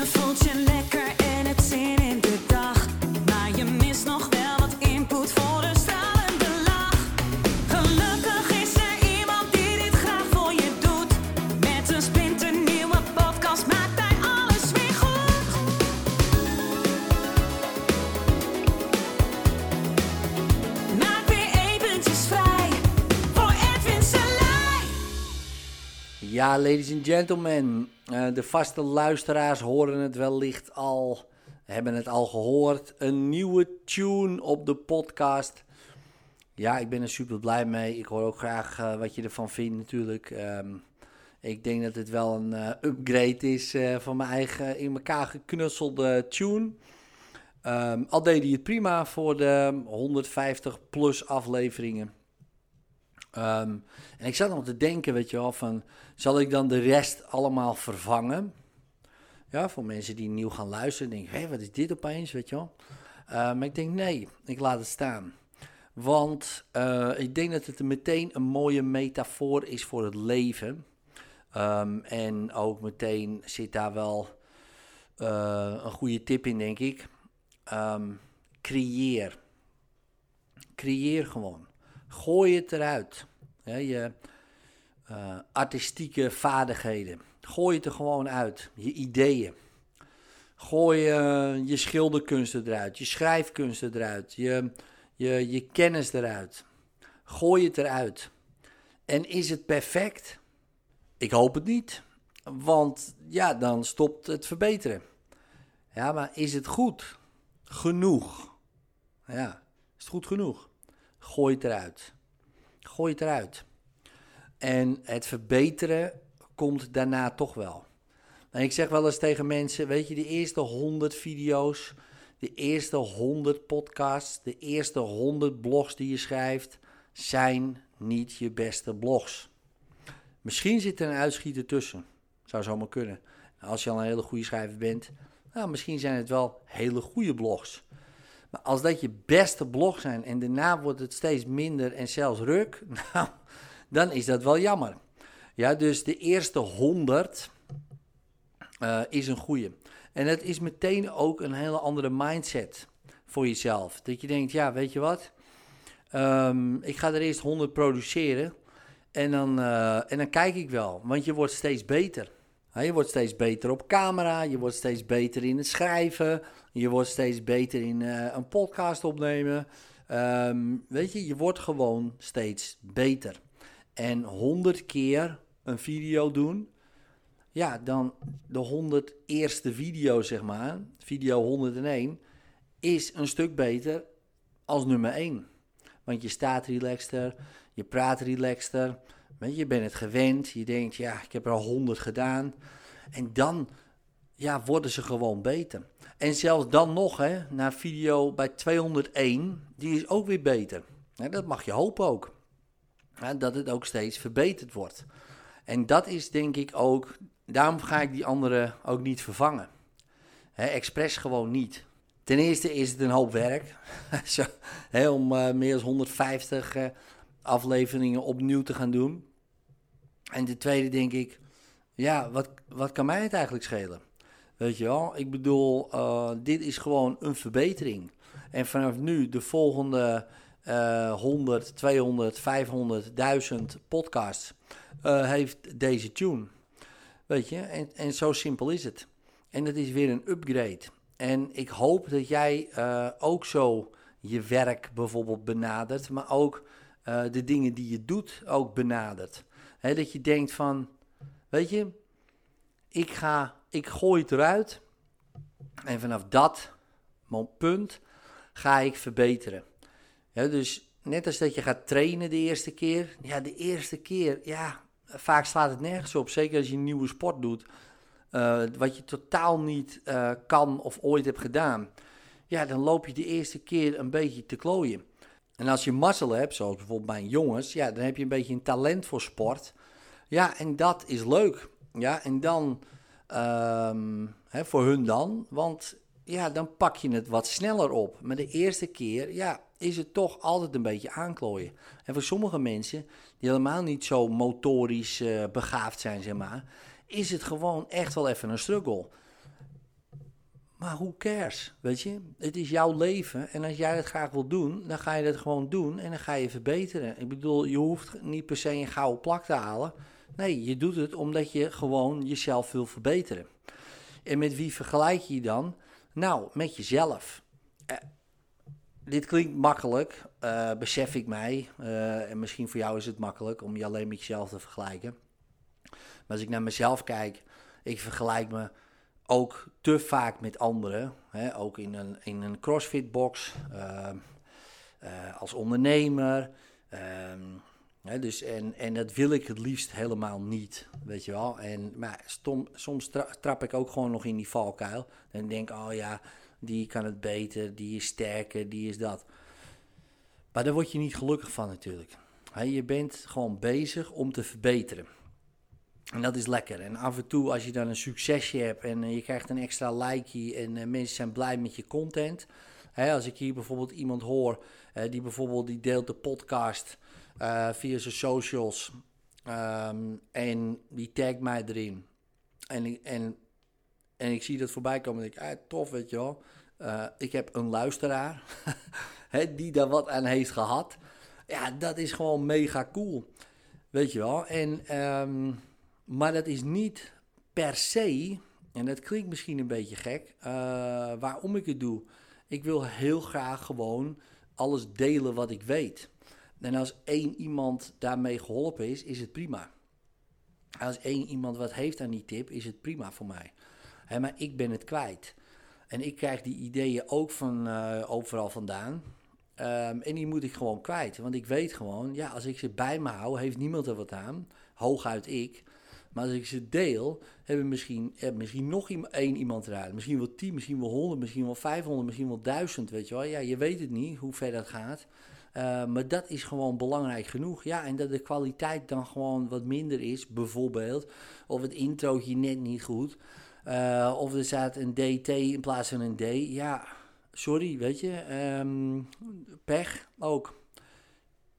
Je voelt Ja, ladies and gentlemen, eh, de vaste luisteraars horen het wellicht al, hebben het al gehoord. Een nieuwe tune op de podcast. Ja, ik ben er super blij mee. Ik hoor ook graag eh, wat je ervan vindt natuurlijk. Ehm, ik denk dat het wel een eh, upgrade is van mijn eigen in elkaar geknutselde tune. Ehm, al deed hij het prima voor de 150 plus afleveringen. Ehm, en ik zat nog te denken, weet je wel, van zal ik dan de rest allemaal vervangen? Ja, voor mensen die nieuw gaan luisteren, denken, hé, wat is dit opeens, weet je wel? Eh, maar ik denk, nee, ik laat het staan. Want eh, ik denk dat het meteen een mooie metafoor is voor het leven. Ehm, en ook meteen zit daar wel eh, een goede tip in, denk ik. Ehm, creëer. Creëer gewoon. Gooi het eruit. Je eh, artistieke vaardigheden. Gooi het er gewoon uit. Je ideeën. Gooi eh, je schilderkunsten eruit. Je schrijfkunsten eruit. Je, je, je kennis eruit. Gooi het eruit. En is het perfect? Ik hoop het niet. Want ja, dan stopt het verbeteren. Ja, maar is het goed? Genoeg? Ja, is het goed genoeg? Gooi het eruit. Gooi het eruit. En het verbeteren komt daarna toch wel. En ik zeg wel eens tegen mensen, weet je, de eerste 100 video's, de eerste 100 podcasts, de eerste 100 blogs die je schrijft, zijn niet je beste blogs. Misschien zit er een uitschieter tussen. Zou zomaar kunnen. Als je al een hele goede schrijver bent, nou, misschien zijn het wel hele goede blogs. Maar als dat je beste blog zijn en daarna wordt het steeds minder en zelfs ruk, nou, dan is dat wel jammer. Ja, dus de eerste 100 eh, is een goede. En het is meteen ook een hele andere mindset voor jezelf. Dat je denkt, ja, weet je wat? Ehm, ik ga er eerst 100 produceren en dan, eh, en dan kijk ik wel. Want je wordt steeds beter. Je wordt steeds beter op camera, je wordt steeds beter in het schrijven, je wordt steeds beter in eh, een podcast opnemen. Ehm, weet je, je wordt gewoon steeds beter. En 100 keer een video doen, ja, dan de 100 eerste video, zeg maar, video 101, is een stuk beter als nummer 1. Want je staat relaxter, je praat relaxter, weet je, bent het gewend, je denkt, ja, ik heb er al 100 gedaan. En dan ja, worden ze gewoon beter. En zelfs dan nog, hè, na video bij 201, die is ook weer beter. Hè, dat mag je hopen ook. Dat het ook steeds verbeterd wordt. En dat is denk ik ook, daarom ga ik die andere ook niet vervangen. Hè, expres gewoon niet. Ten eerste is het een hoop werk. Zo, om uh, meer dan 150 uh, afleveringen opnieuw te gaan doen. En ten tweede denk ik, ja, wat, wat kan mij het eigenlijk schelen? Weet je wel, ik bedoel, uh, dit is gewoon een verbetering. En vanaf nu, de volgende uh, 100, 200, 500, 1000 podcasts, uh, heeft deze tune. Weet je, en, en zo simpel is het. En het is weer een upgrade. En ik hoop dat jij uh, ook zo je werk bijvoorbeeld benadert, maar ook uh, de dingen die je doet ook benadert. Dat je denkt van, weet je, ik, ga, ik gooi het eruit en vanaf dat punt ga ik verbeteren. Dus net als dat je gaat trainen de eerste keer, ja, de eerste keer, ja, vaak slaat het nergens op, zeker als je een nieuwe sport doet. Uh, wat je totaal niet uh, kan of ooit hebt gedaan, ja, dan loop je de eerste keer een beetje te klooien. En als je mazzel hebt, zoals bijvoorbeeld bij jongens, ja, dan heb je een beetje een talent voor sport. Ja, en dat is leuk. Ja, en dan, um, hè, voor hun dan, want ja, dan pak je het wat sneller op. Maar de eerste keer, ja, is het toch altijd een beetje aanklooien. En voor sommige mensen, die helemaal niet zo motorisch uh, begaafd zijn, zeg maar, is het gewoon echt wel even een struggle. Maar who cares, weet je? Het is jouw leven en als jij het graag wil doen, dan ga je dat gewoon doen en dan ga je verbeteren. Ik bedoel, je hoeft niet per se een gouden plak te halen. Nee, je doet het omdat je gewoon jezelf wil verbeteren. En met wie vergelijk je je dan? Nou, met jezelf. Eh, dit klinkt makkelijk, uh, besef ik mij. Uh, en misschien voor jou is het makkelijk om je alleen met jezelf te vergelijken. Maar als ik naar mezelf kijk, ik vergelijk me ook te vaak met anderen. Hè, ook in een, in een CrossFit-box, uh, als ondernemer. Ehm, hè, dus en, en dat wil ik het liefst helemaal niet, weet je wel. En, maar soms tra trap ik ook gewoon nog in die valkuil. En denk, oh ja, die kan het beter, die is sterker, die is dat. Maar daar word je niet gelukkig van natuurlijk. je bent gewoon bezig om te verbeteren. En dat is lekker. En af en toe als je dan een succesje hebt en eh, je krijgt een extra likeje en uh, mensen zijn blij met je content. Hè, als ik hier bijvoorbeeld iemand hoor uh, die bijvoorbeeld die deelt de podcast via zijn socials um, en die tagt mij erin. En, en, en ik zie dat voorbij komen en denk ik, ah, tof weet je wel. ik heb een luisteraar hè, die daar wat aan heeft gehad. Ja, dat is gewoon mega cool. Weet je wel. En... Um, maar dat is niet per se, en dat klinkt misschien een beetje gek, uh, waarom ik het doe. Ik wil heel graag gewoon alles delen wat ik weet. En als één iemand daarmee geholpen is, is het prima. Als één iemand wat heeft aan die tip, is het prima voor mij. maar ik ben het kwijt. En ik krijg die ideeën ook van uh, overal vandaan. Um, en die moet ik gewoon kwijt. Want ik weet gewoon, ja, als ik ze bij me hou, heeft niemand er wat aan. Hooguit ik. Maar als ik ze deel, hebben misschien, misschien nog één iemand eruit. Misschien wel tien, misschien wel honderd, misschien wel vijfhonderd, misschien wel duizend, weet je wel. Ja, je weet het niet hoe ver dat gaat. Uh, maar dat is gewoon belangrijk genoeg. Ja, en dat de kwaliteit dan gewoon wat minder is, bijvoorbeeld. Of het introotje net niet goed. Uh, of er staat een DT in plaats van een D. Ja, sorry, weet je. Um, pech ook.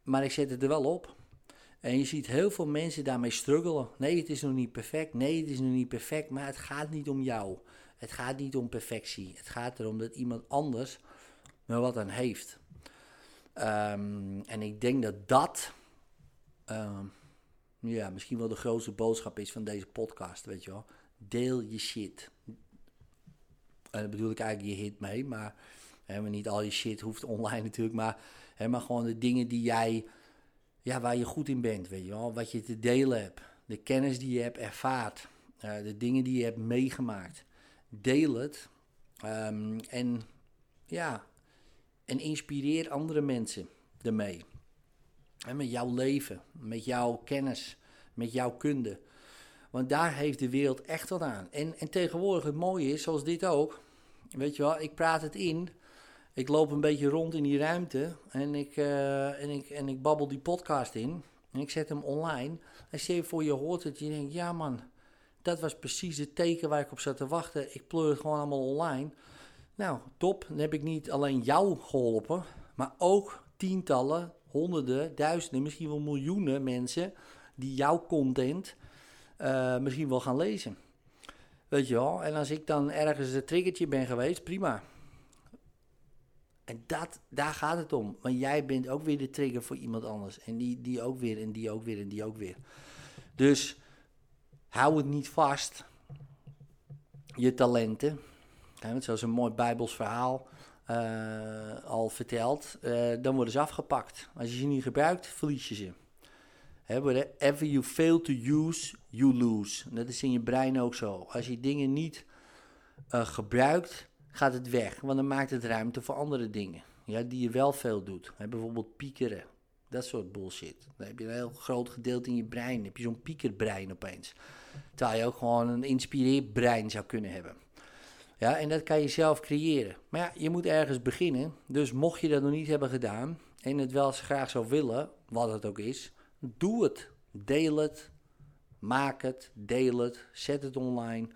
Maar ik zet het er wel op. En je ziet heel veel mensen daarmee struggelen. Nee, het is nog niet perfect. Nee, het is nog niet perfect. Maar het gaat niet om jou. Het gaat niet om perfectie. Het gaat erom dat iemand anders er wat aan heeft. Um, en ik denk dat dat um, ja, misschien wel de grootste boodschap is van deze podcast, weet je wel. Deel je shit. En bedoel ik eigenlijk je hit mee, maar, hè, maar niet al je shit hoeft online natuurlijk, maar, hè, maar gewoon de dingen die jij ja, waar je goed in bent, weet je wel. Wat je te delen hebt. De kennis die je hebt ervaard. Uh, de dingen die je hebt meegemaakt. Deel het. Um, en ja, en inspireer andere mensen ermee. En met jouw leven, met jouw kennis, met jouw kunde. Want daar heeft de wereld echt wat aan. En, en tegenwoordig het mooie is, zoals dit ook. Weet je wel, ik praat het in ik loop een beetje rond in die ruimte en ik, uh, en ik, en ik babbel die podcast in. En ik zet hem online. En je voor, je hoort het. Je denkt, ja man, dat was precies het teken waar ik op zat te wachten. Ik pleur het gewoon allemaal online. Nou, top. Dan heb ik niet alleen jou geholpen, maar ook tientallen, honderden, duizenden, misschien wel miljoenen mensen die jouw content uh, misschien wel gaan lezen. Weet je wel? En als ik dan ergens een triggertje ben geweest, prima. En dat, daar gaat het om. Want jij bent ook weer de trigger voor iemand anders. En die, die ook weer, en die ook weer, en die ook weer. Dus hou het niet vast. Je talenten. zoals een mooi Bijbels verhaal uh, al verteld. Uh, dan worden ze afgepakt. Als je ze niet gebruikt, verlies je ze. whatever you fail to use, you lose. dat is in je brein ook zo. Als je dingen niet uh, gebruikt, gaat het weg. Want dan maakt het ruimte voor andere dingen. Ja, die je wel veel doet. bijvoorbeeld piekeren. Dat soort bullshit. Dan heb je een heel groot gedeelte in je brein. Dan heb je zo'n piekerbrein opeens. Terwijl je ook gewoon een inspireerd brein zou kunnen hebben. Ja, en dat kan je zelf creëren. Maar ja, je moet ergens beginnen. Dus mocht je dat nog niet hebben gedaan en het wel graag zou willen, wat het ook is, doe het. Deel het. Maak het. Deel het. Zet het online.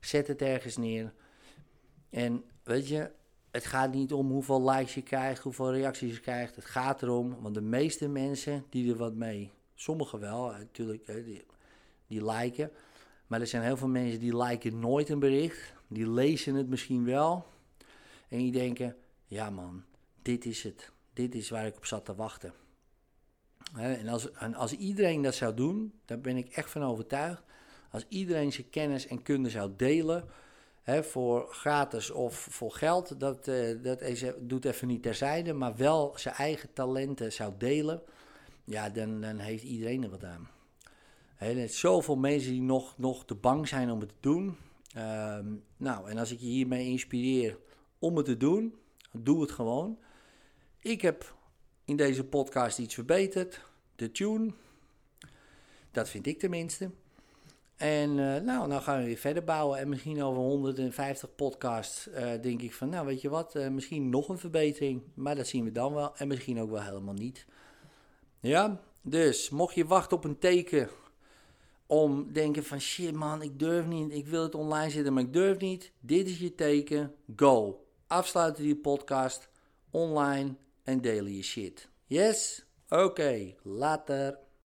Zet het ergens neer. En weet je, het gaat niet om hoeveel likes je krijgt, hoeveel reacties je krijgt. Het gaat erom, want de meeste mensen die er wat mee, sommigen wel natuurlijk, die, die liken. Maar er zijn heel veel mensen die liken nooit een bericht. Die lezen het misschien wel. En die denken, ja man, dit is het. Dit is waar ik op zat te wachten. En als, en als iedereen dat zou doen, daar ben ik echt van overtuigd. Als iedereen zijn kennis en kunde zou delen, voor gratis of voor geld, dat, uh, dat is, doet even niet terzijde, maar wel zijn eigen talenten zou delen, ja, dan, dan heeft iedereen er wat aan. er zijn zoveel mensen die nog, nog te bang zijn om het te doen. Ehm, nou, en als ik je hiermee inspireer om het te doen, doe het gewoon. Ik heb in deze podcast iets verbeterd. De tune. Dat vind ik tenminste. En uh, nou, nou gaan we weer verder bouwen. En misschien over 150 podcasts uh, denk ik van, nou weet je wat, uh, misschien nog een verbetering. Maar dat zien we dan wel. En misschien ook wel helemaal niet. Ja, dus mocht je wachten op een teken om denken van, shit man, ik durf niet. Ik wil het online zetten, maar ik durf niet. Dit is je teken. Go. Afsluiten die podcast online en delen je shit. Yes? Oké, later.